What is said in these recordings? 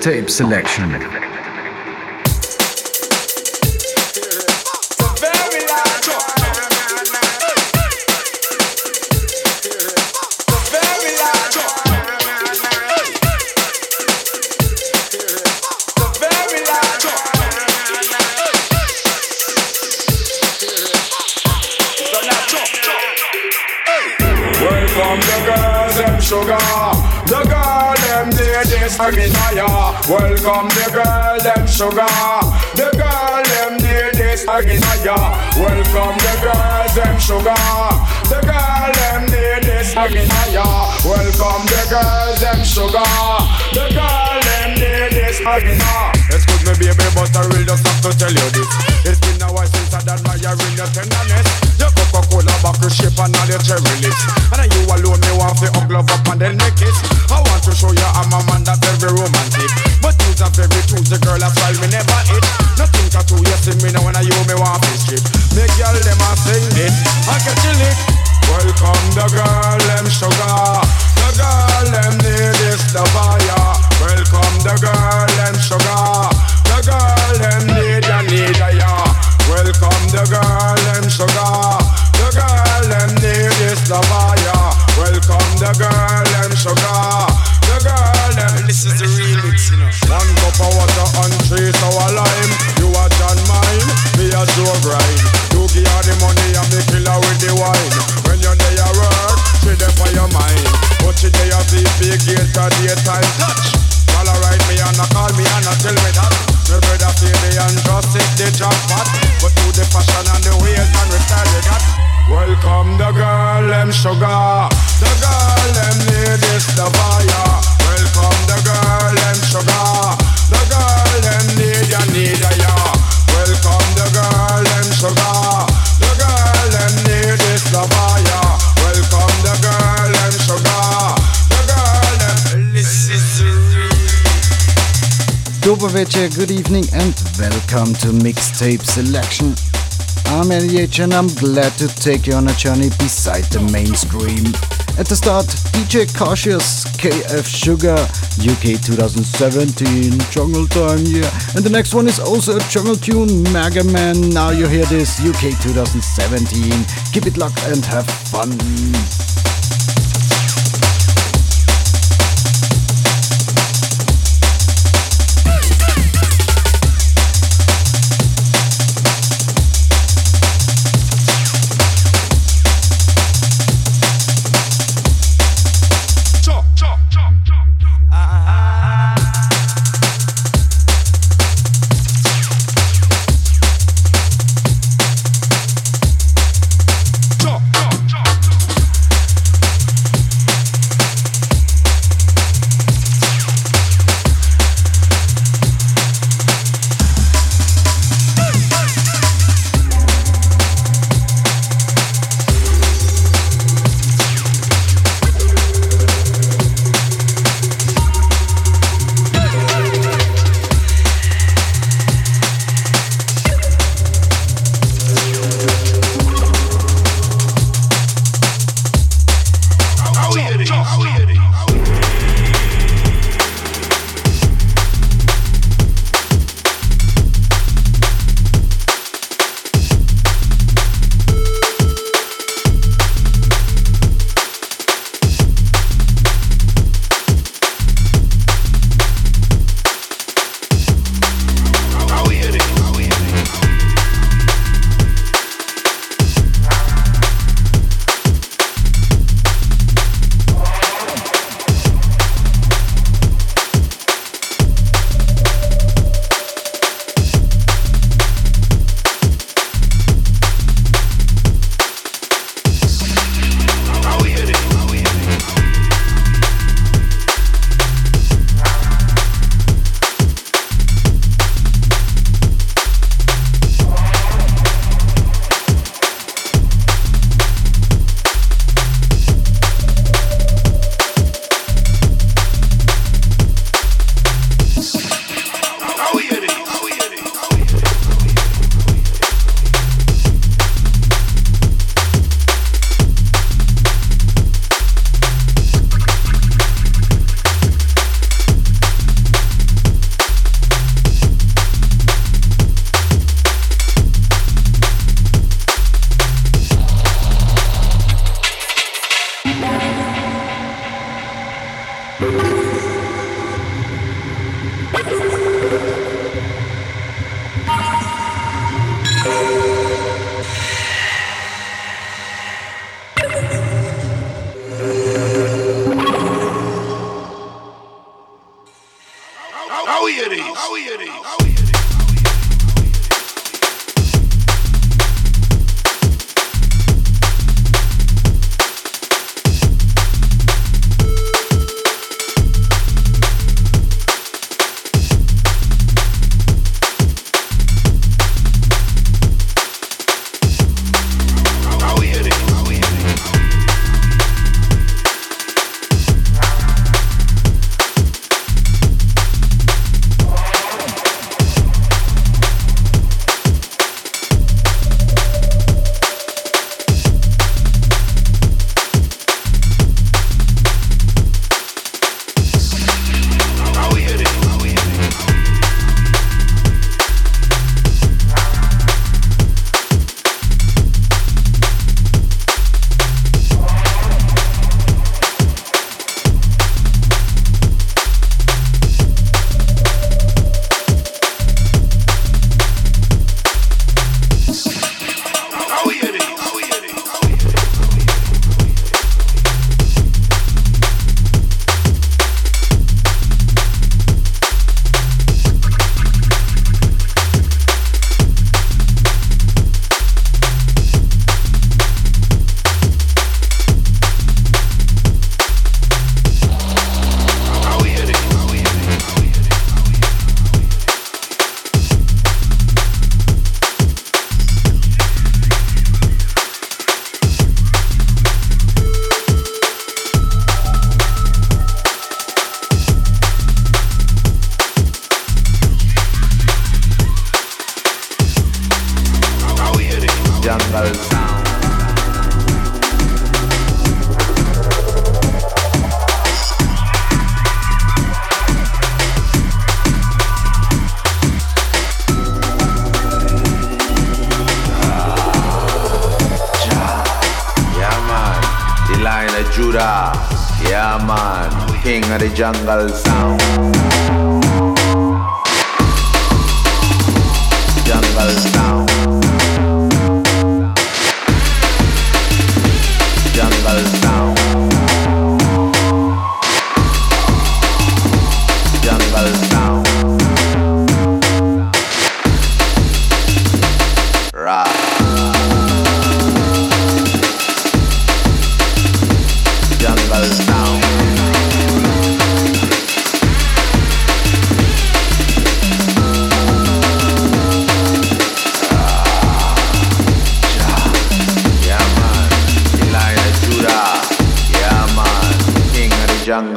mixtape selection. Sugar, the girl, them, just have me fire. Welcome the girl, them sugar. The girl, them need this fire. Welcome the girls, them sugar. The girl, them need this fire. Welcome the girls, them sugar. The girl, them need this again Excuse me, baby, but I really just have to tell you this. It's been a while since I done my your tenderness. Your Coca-Cola bottle shape and all your cherry lips. And you alone, me want to hug up and then make kiss. I want to show you I'm a man that very romantic. But you's a very choosy girl, that's why me never hit. Nothing to do, you see me now when I you me want to strip. Make girl them a sing it, I get chill it. Welcome the girl, them sugar. The girl, them need this the fire. Welcome the girl, them sugar. The girl, them need ya, need ya. Welcome the girl, them sugar. The girl, them need this the fire. Welcome the girl, them sugar girl them. This is the remix, you know. One cup of water and three sour lime. You a John mine, me a Joe grind. You give her the money and me kill her with the wine. When you're there at work, she there for your mind. But she there at VP gate at daytime touch. Call her write me and call me and tell me that. Me brother feel me and just hit the jackpot. But do the fashion and the ways and the style you got. Welcome the girl, them sugar. The girl, them need the fire. Welcome the girl, them sugar. The girl, them need ya, need ya. Welcome the girl, them sugar. The girl, them need the fire. Welcome the girl, them sugar. The girl, them. This good evening and welcome to Mixtape Selection. I'm Andyage and I'm glad to take you on a journey beside the mainstream. At the start, DJ Cautious, KF Sugar, UK 2017, Jungle Time, yeah. And the next one is also a jungle tune, Mega Man. Now you hear this, UK 2017. Keep it locked and have fun. out. Jungle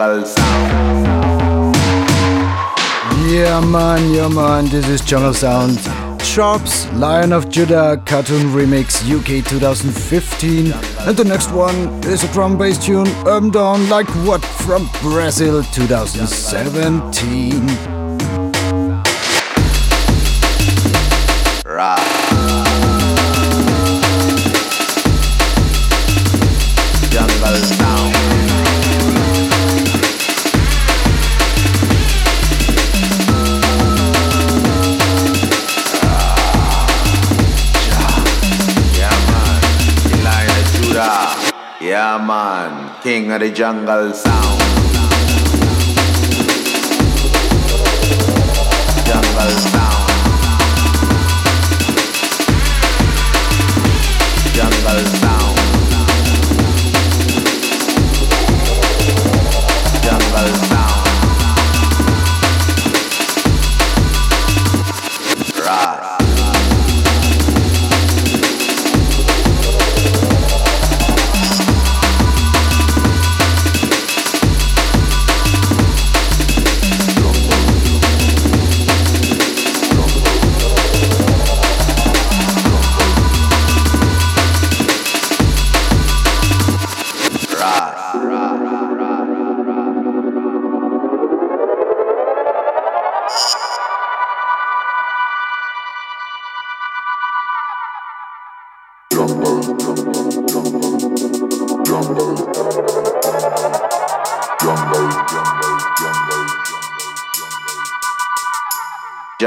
jungle sound. Yeah man, yeah man, this is Jungle Sound. Sharps, Lion of Judah cartoon remix UK 2015. And the next one is a drum bass tune, Um Down Like What from Brazil 2017. King of the jungle sound.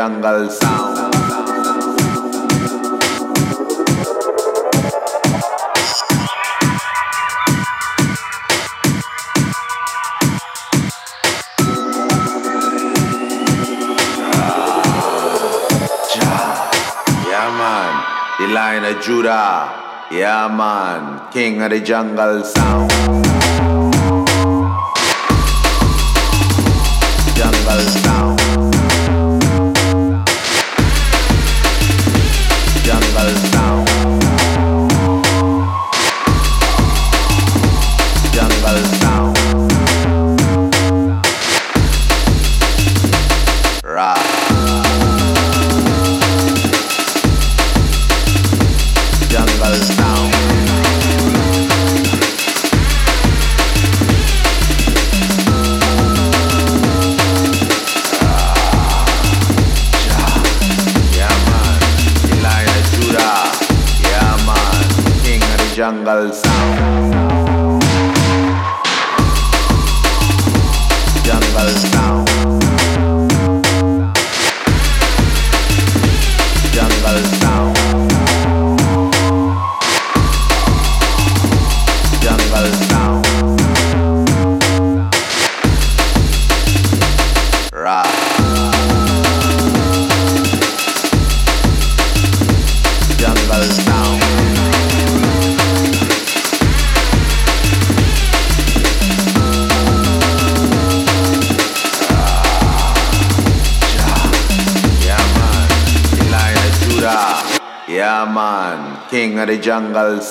Jungle sound. Yeah, man. The line of Judah. Yeah, man. King of the jungle sound. Jungle of the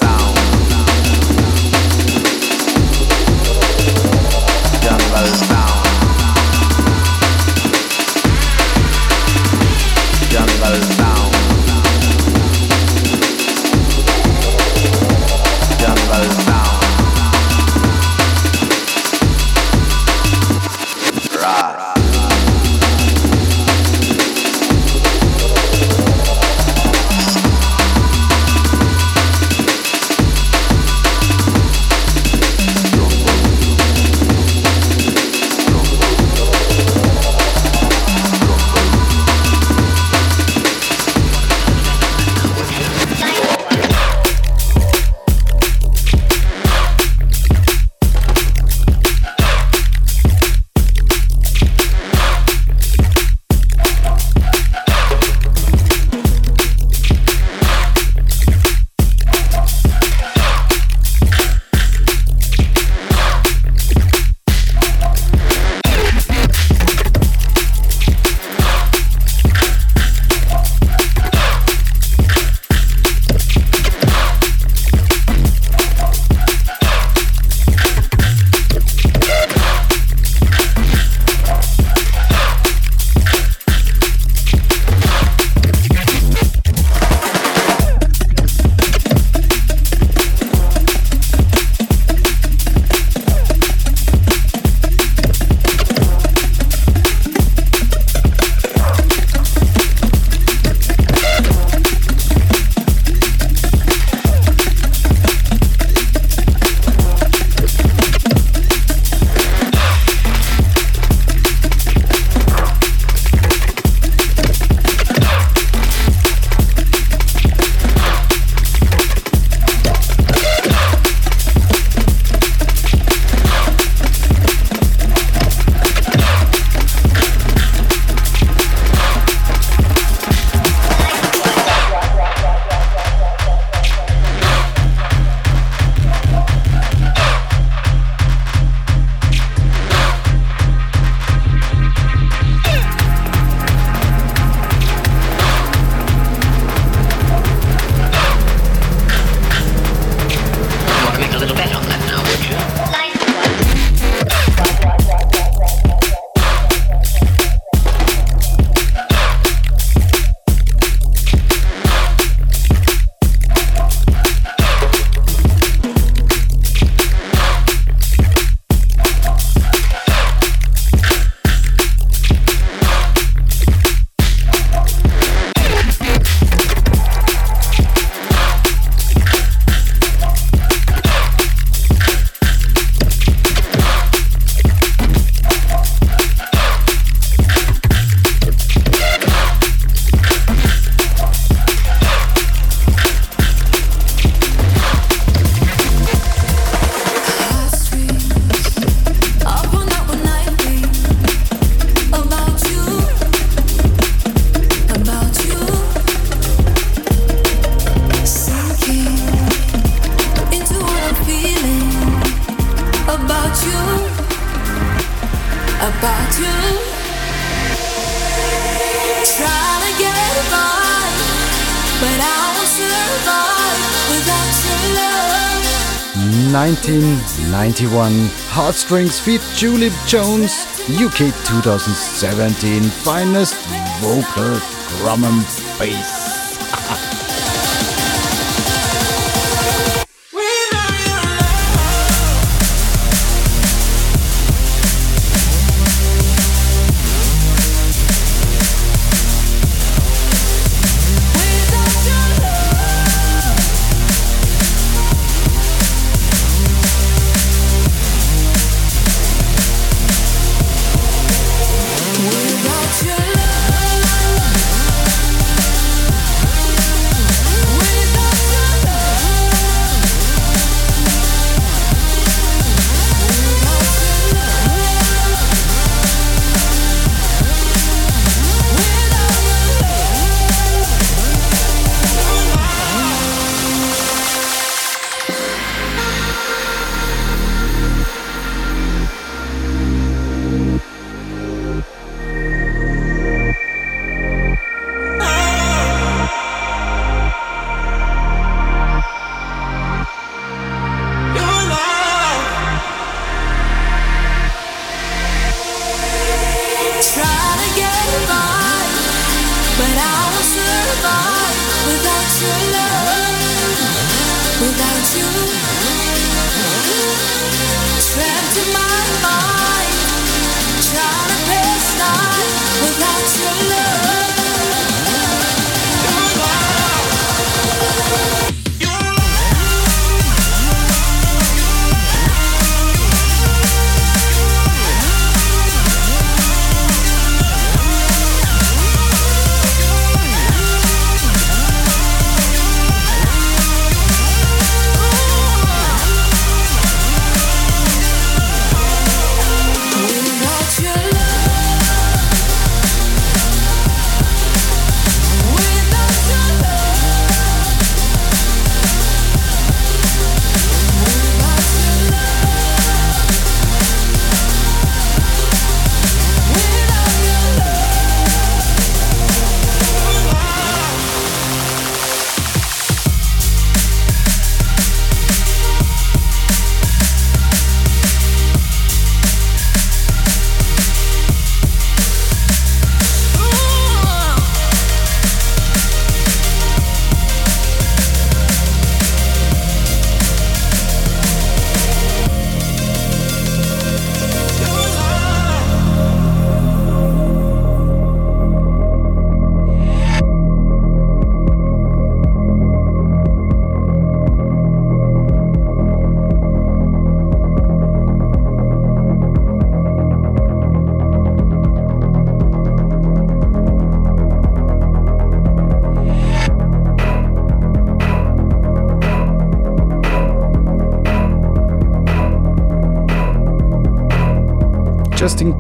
1991. Heartstrings feat Julie Jones, UK 2017 finest vocal drum and bass.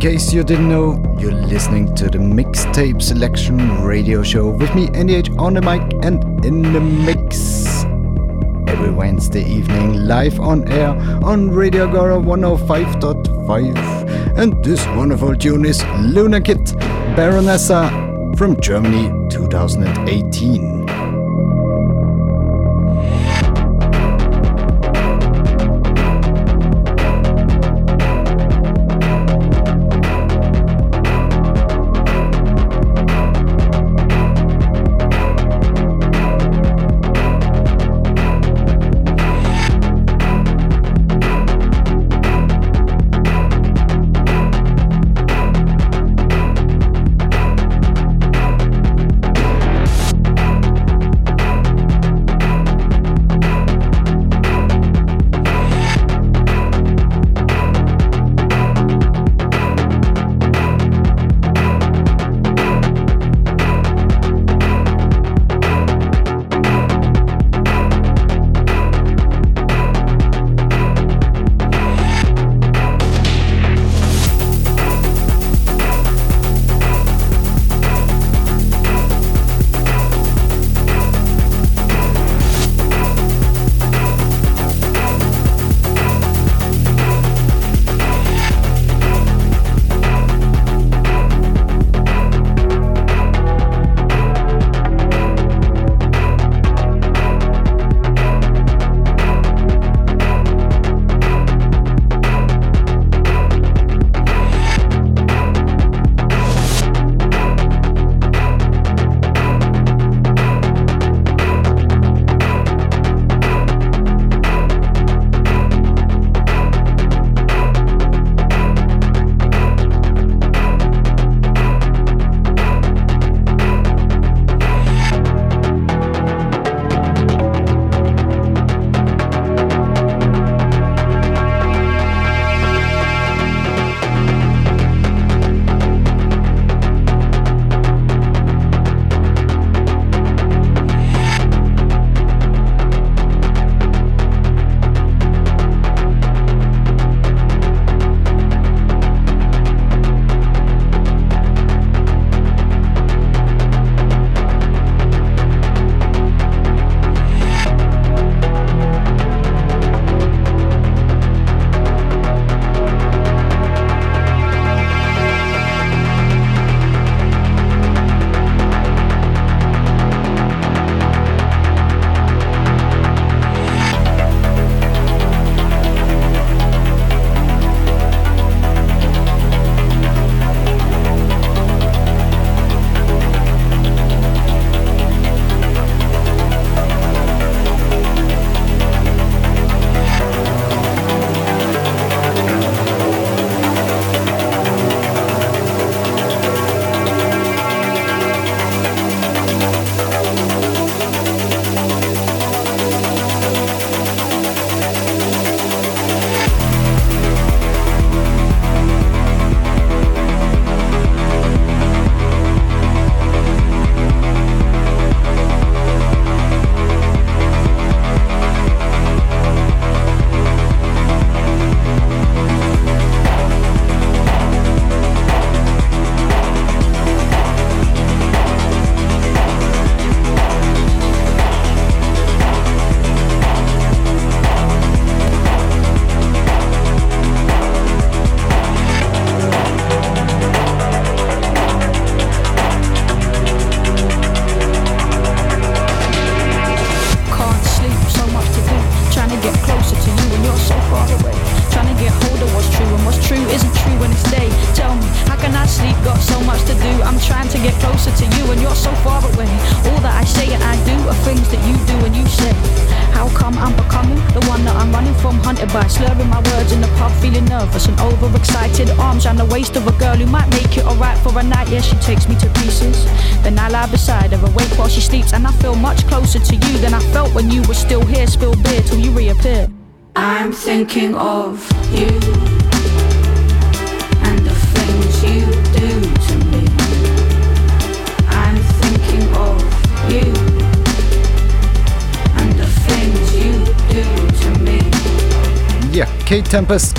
Case you didn't know, you're listening to the Mixtape Selection radio show with me, Andyage, on the mic and in the mix. Every Wednesday evening, live on air on Radio Agora 105.5. And this wonderful tune is Luna Kit, Baronessa from Germany 2018.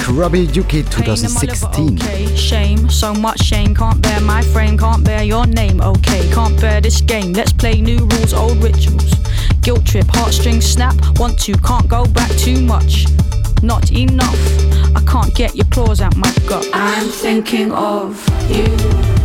Tempest, Grubby UK 2016. Okay, shame, so much shame. Can't bear my frame, can't bear your name. Okay, can't bear this game. Let's play new rules, old rituals. Guilt trip, heartstrings snap. Want to, can't go back too much. Not enough. I can't get your claws out my gut. I'm thinking of you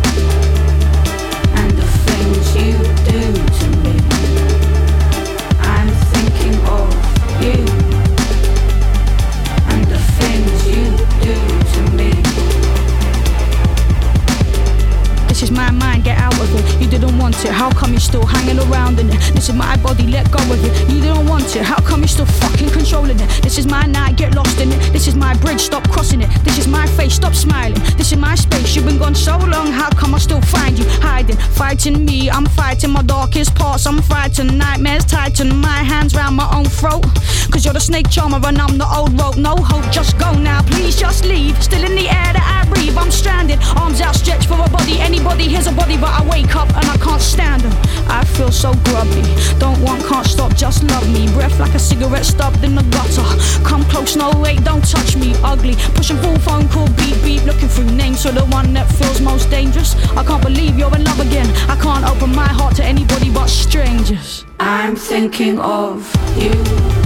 still hanging around in it? This is my body, let go of it. You didn't want it, how come you're still fucking controlling it? This is my night, get lost in it. This is my bridge, stop crossing it. This is my face, stop smiling. This is my space, you've been gone so long, how come I still find you hiding? Fighting me, I'm fighting my darkest parts, I'm frightened. Nightmares tighten, my hands round my own throat. Cause you're the snake charmer and I'm the old rope. No hope, just go now, please just leave. Still in the air that I breathe, I'm stranded. Arms outstretched for a body, anybody here's a body, but I wake up and I can't stand them. I feel so grubby. Don't want, can't stop, just love me. Breath like a cigarette stubbed in the gutter. Come close, no wait, don't touch me. Ugly, pushing full phone call, beep beep. Looking through names for the one that feels most dangerous. I can't believe you're in love again. I can't open my heart to anybody but strangers. I'm thinking of you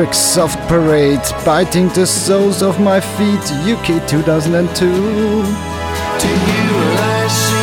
Electric Soft Parade, biting the soles of my feet, UK 2002.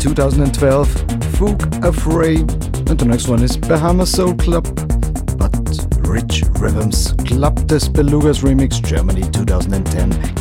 2012, Fook Afray, and the next one is Bahama Soul Club, but Rich Rhythms, Club des Belugas Remix Germany 2010.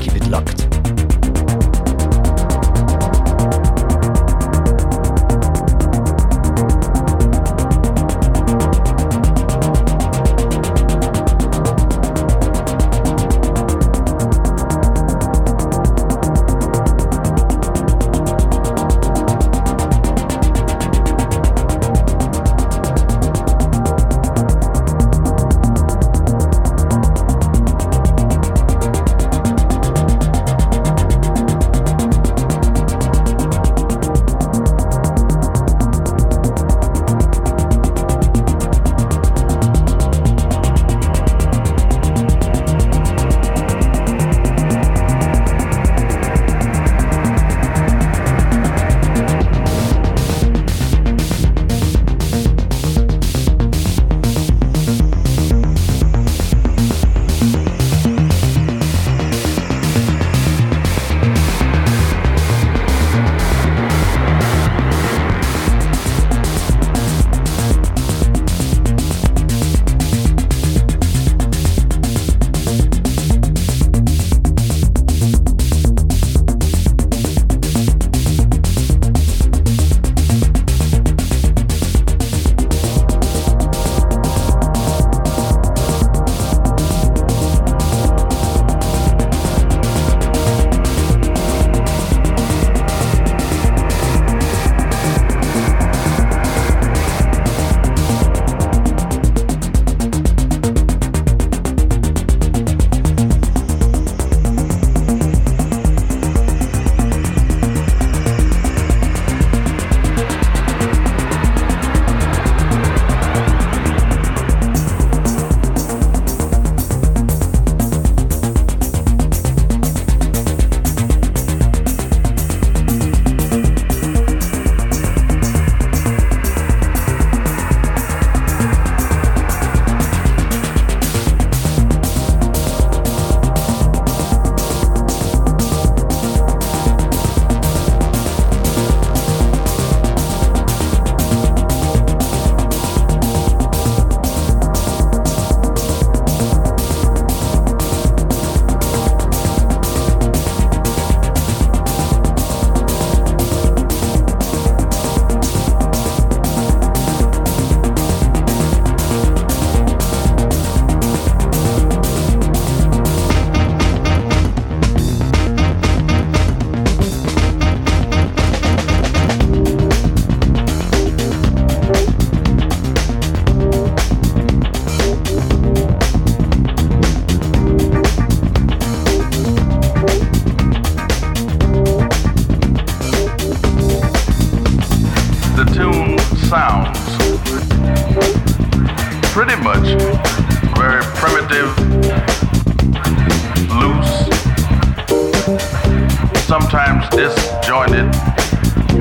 sometimes disjointed,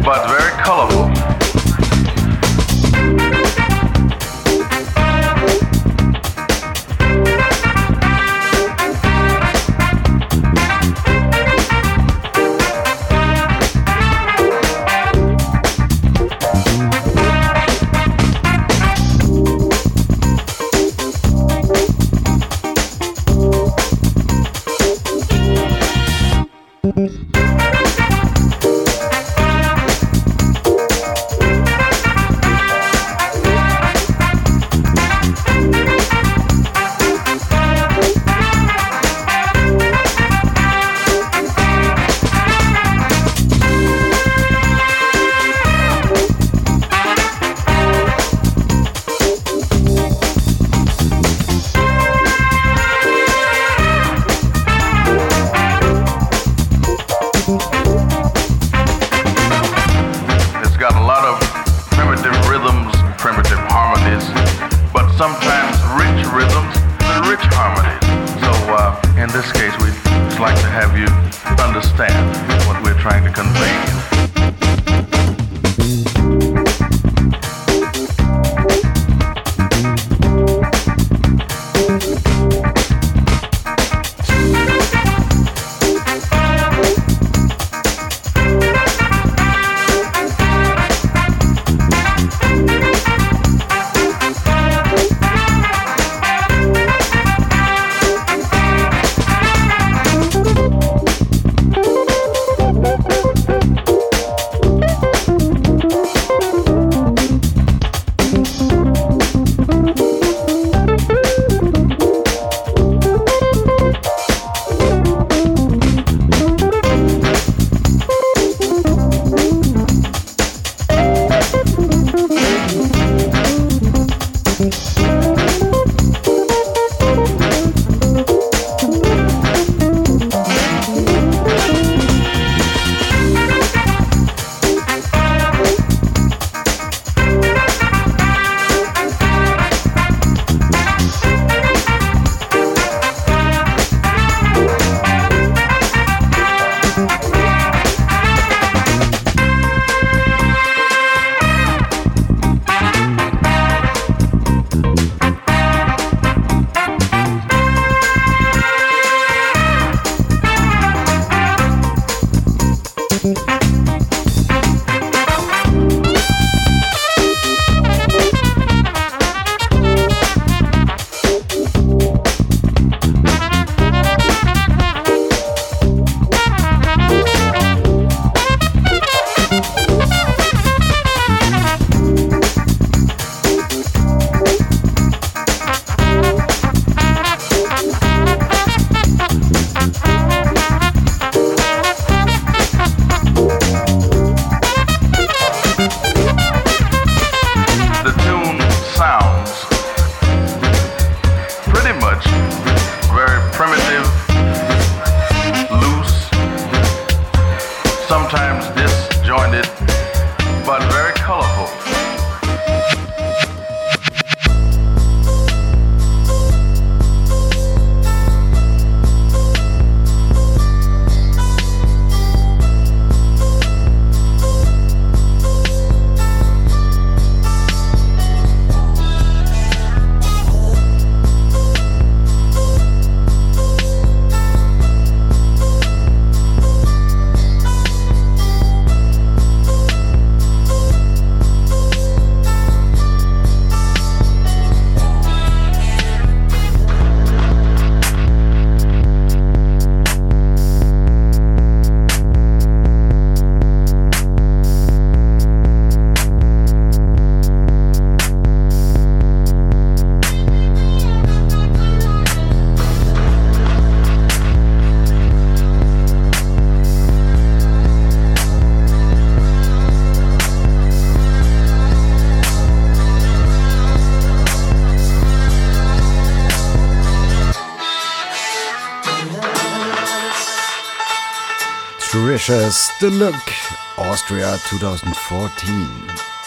but very colorful. Ashes, The Look, Austria 2014.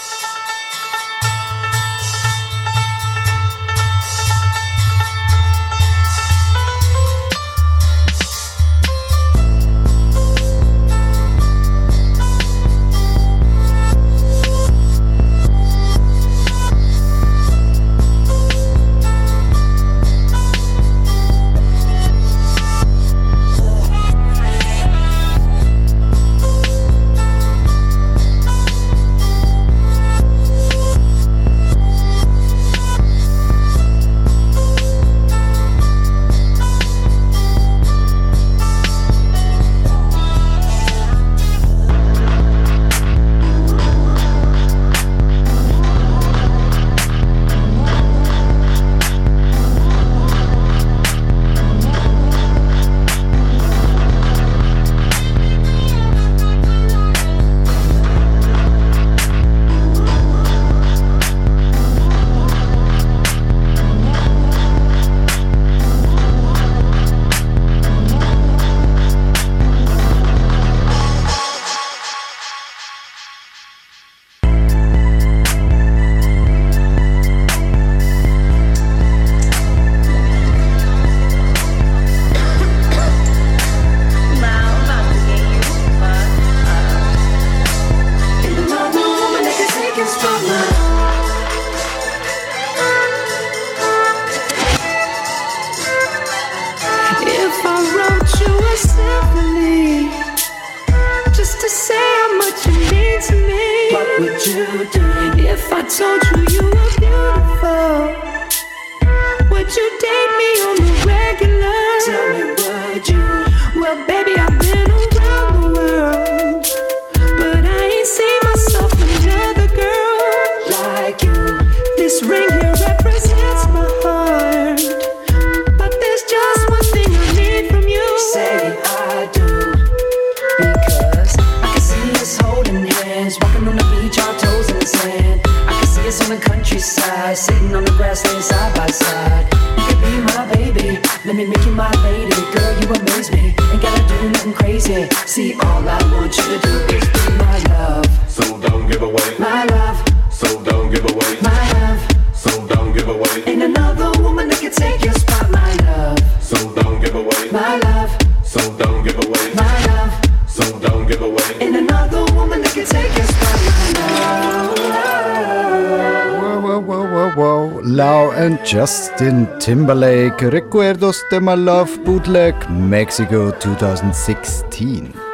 Timberlake, Recuerdos de My Love Bootleg, Mexico 2016.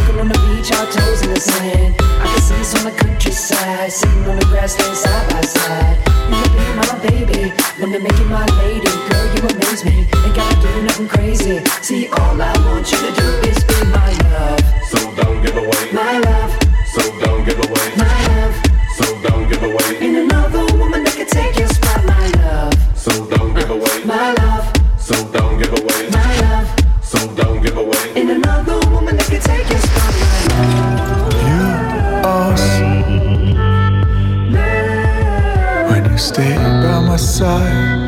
Walking on the beach, our toes in the sand. I can see us on the countryside, sitting on the grassland side by side. You can be my baby, wanna make you my lady. Girl, you amaze me, ain't gotta do nothing crazy. See, all I want you to do is be my love, So don't give away, my love, so don't give away, my love. so don't give away, Ain't another woman that can take your side.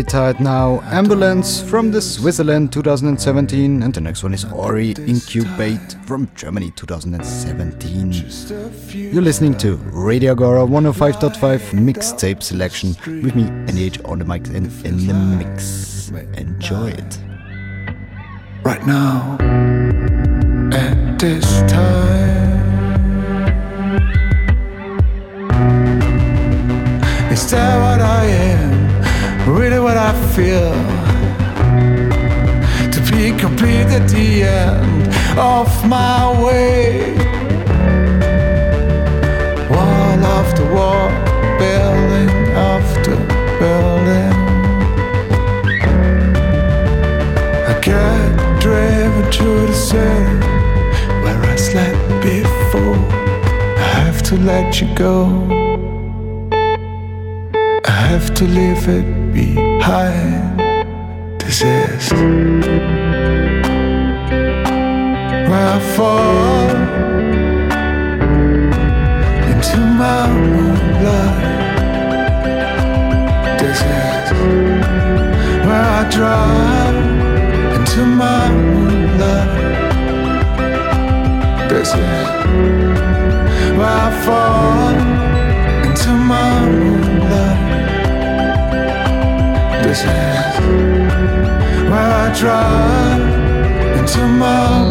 I'm tired now. Ambulance from the Switzerland 2017, and the next one is Ori Incubate from Germany 2017. You're listening to Radio Agora 105.5 mixtape selection with me, Andyage on the mic and in the mix. Enjoy it. right now at this time. Is that what I am? Really what I feel? To be complete at the end of my way. Wall after wall, building after building. I got driven to the city where I slept before. I have to let you go. I have to leave it behind. Is where I fall into my moonlight. Is where I drive into my moonlight. This Is where I drive into my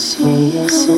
许一。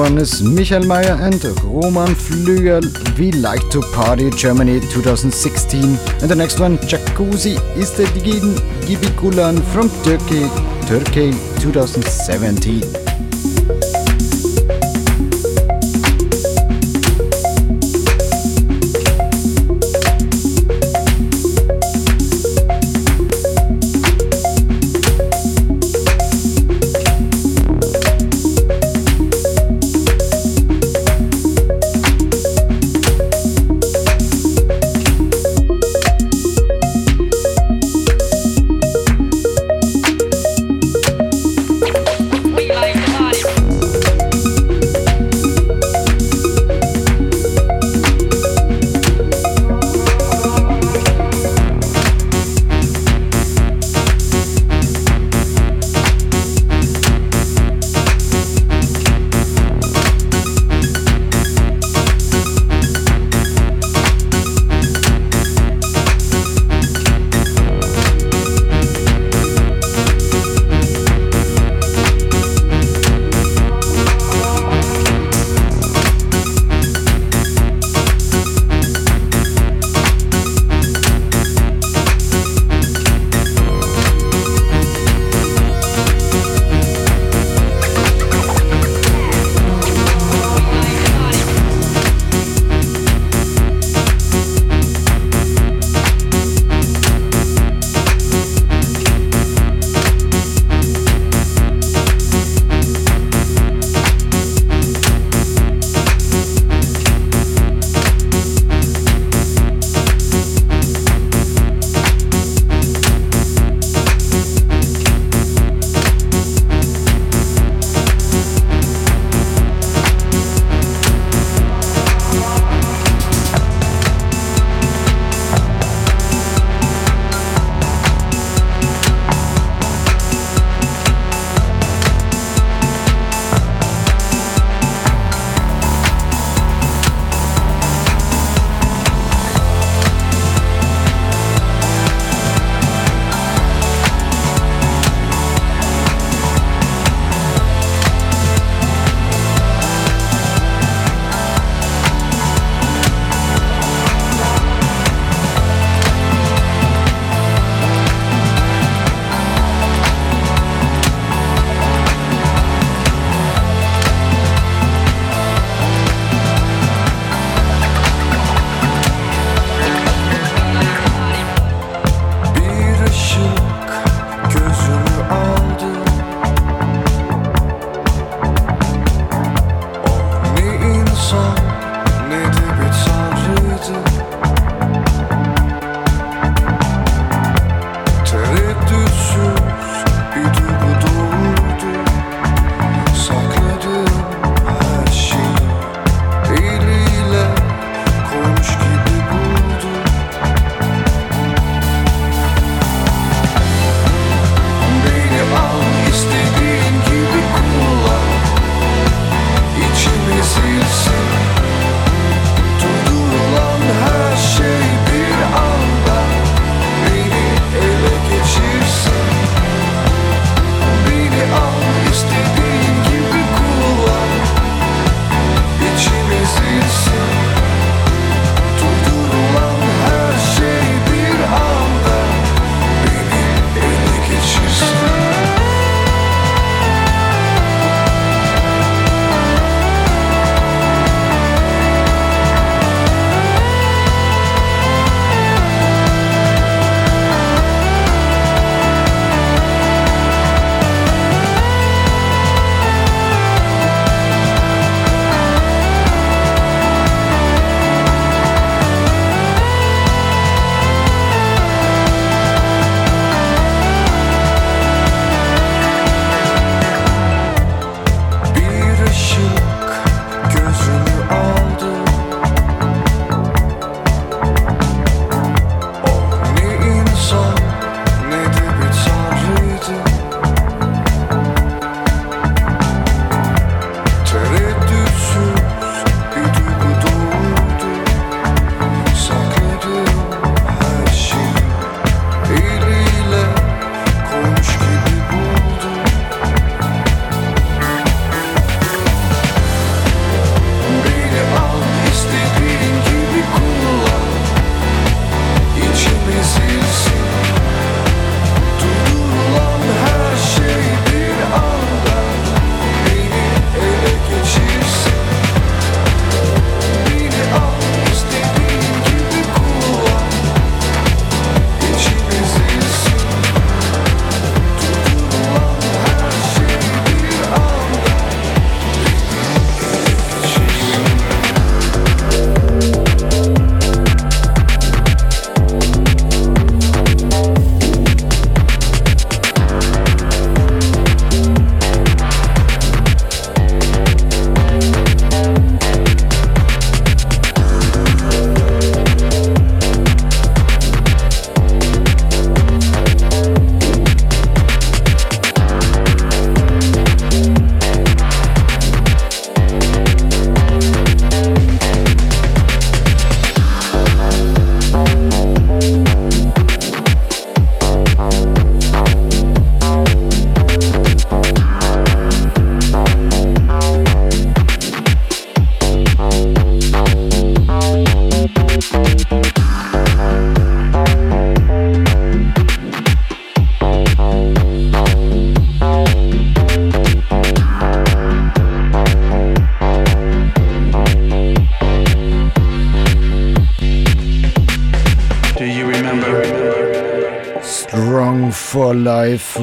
This one is Michael Meyer and Roman Flügel. We Like to Party Germany 2016. And the next one, Jacuzzi is the Digin Gibikulan from Turkey, Turkey 2017.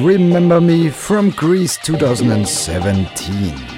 Remember Me from Greece 2017.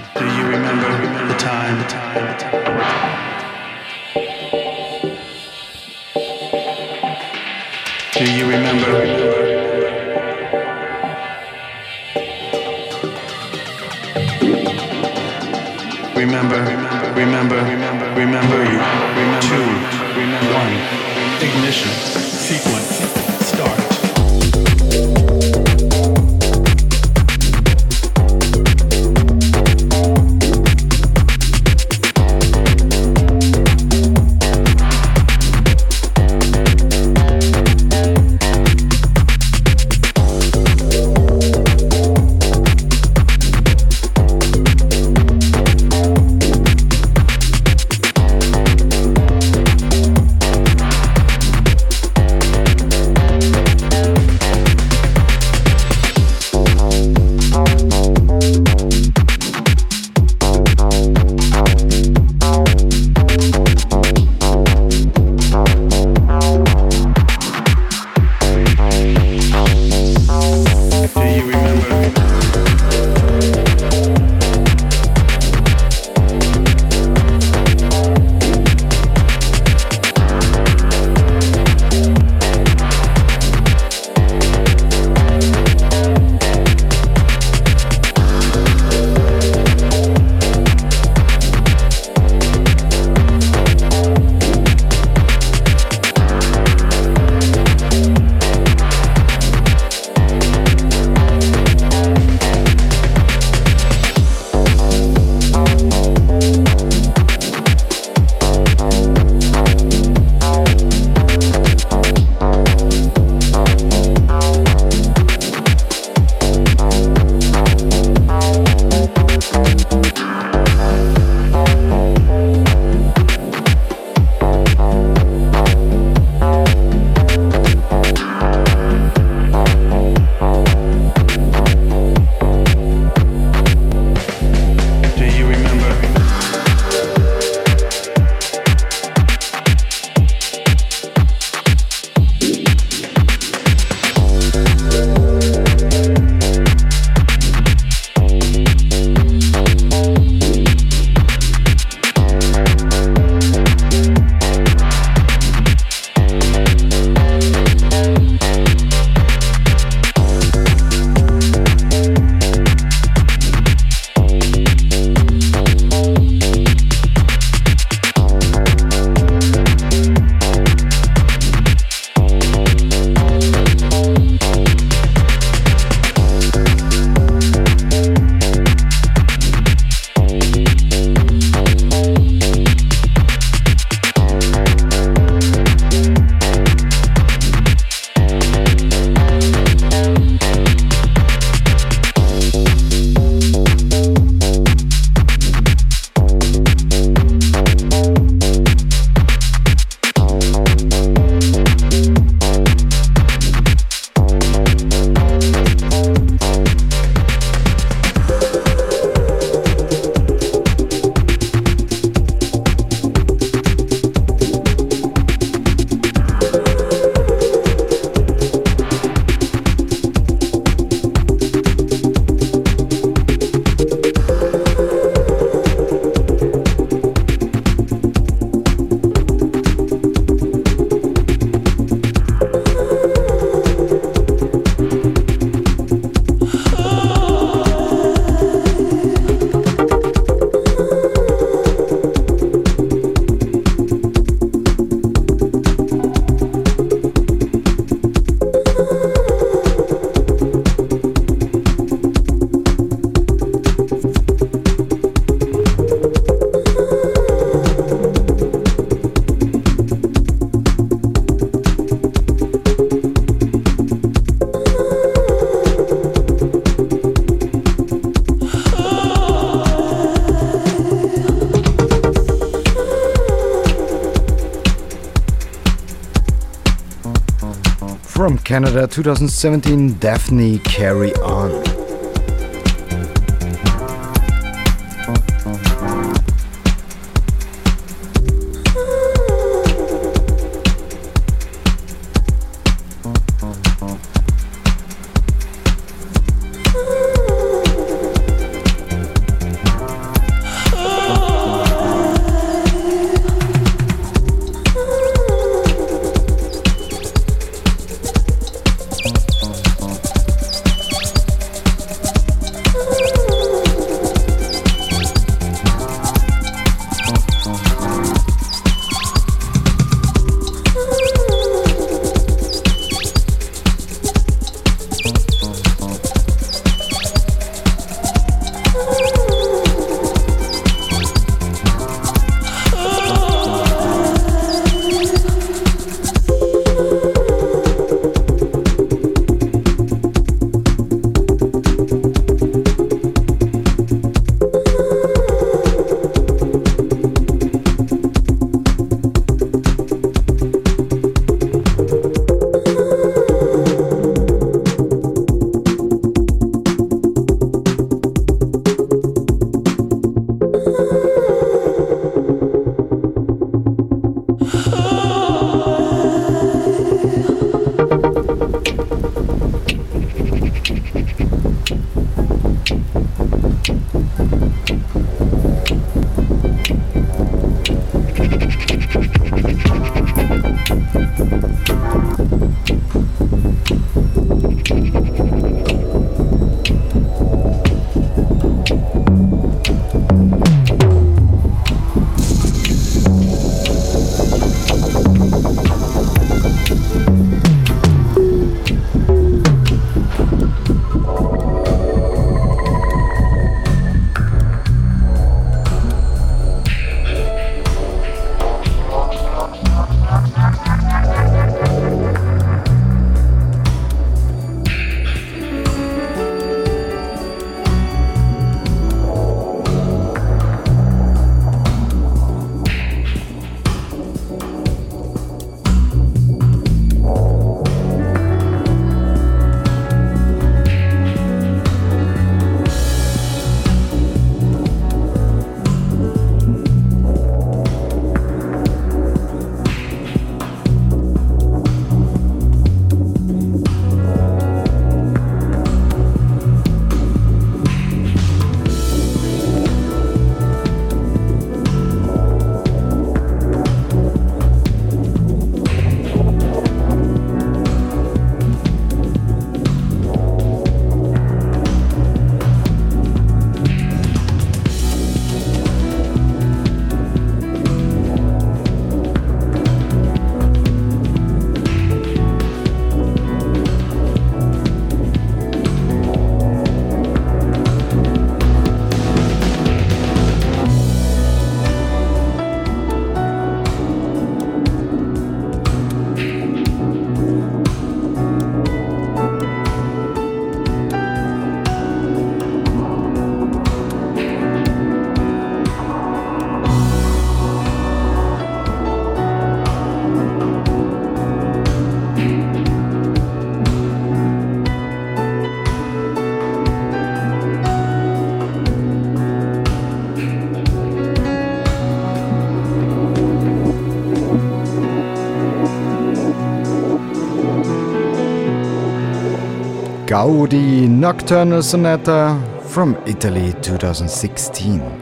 Canada 2017 Daphne Carry On. Gaudi Nocturnal Sonata from Italy 2016.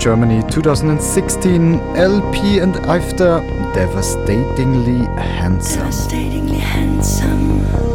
Germany 2016 LP and after Devastatingly Handsome. Devastatingly handsome.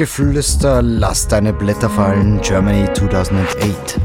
Großstadtgeflüster, lass deine Blätter fallen, Germany 2008.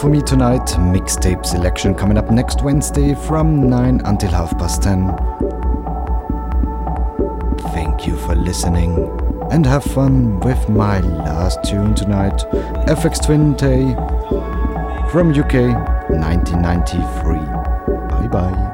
For me tonight. Mixtape selection coming up next Wednesday from 9 until half past 10. Thank you for listening and have fun with my last tune tonight Aphex Twin Tay from UK 1993. Bye bye.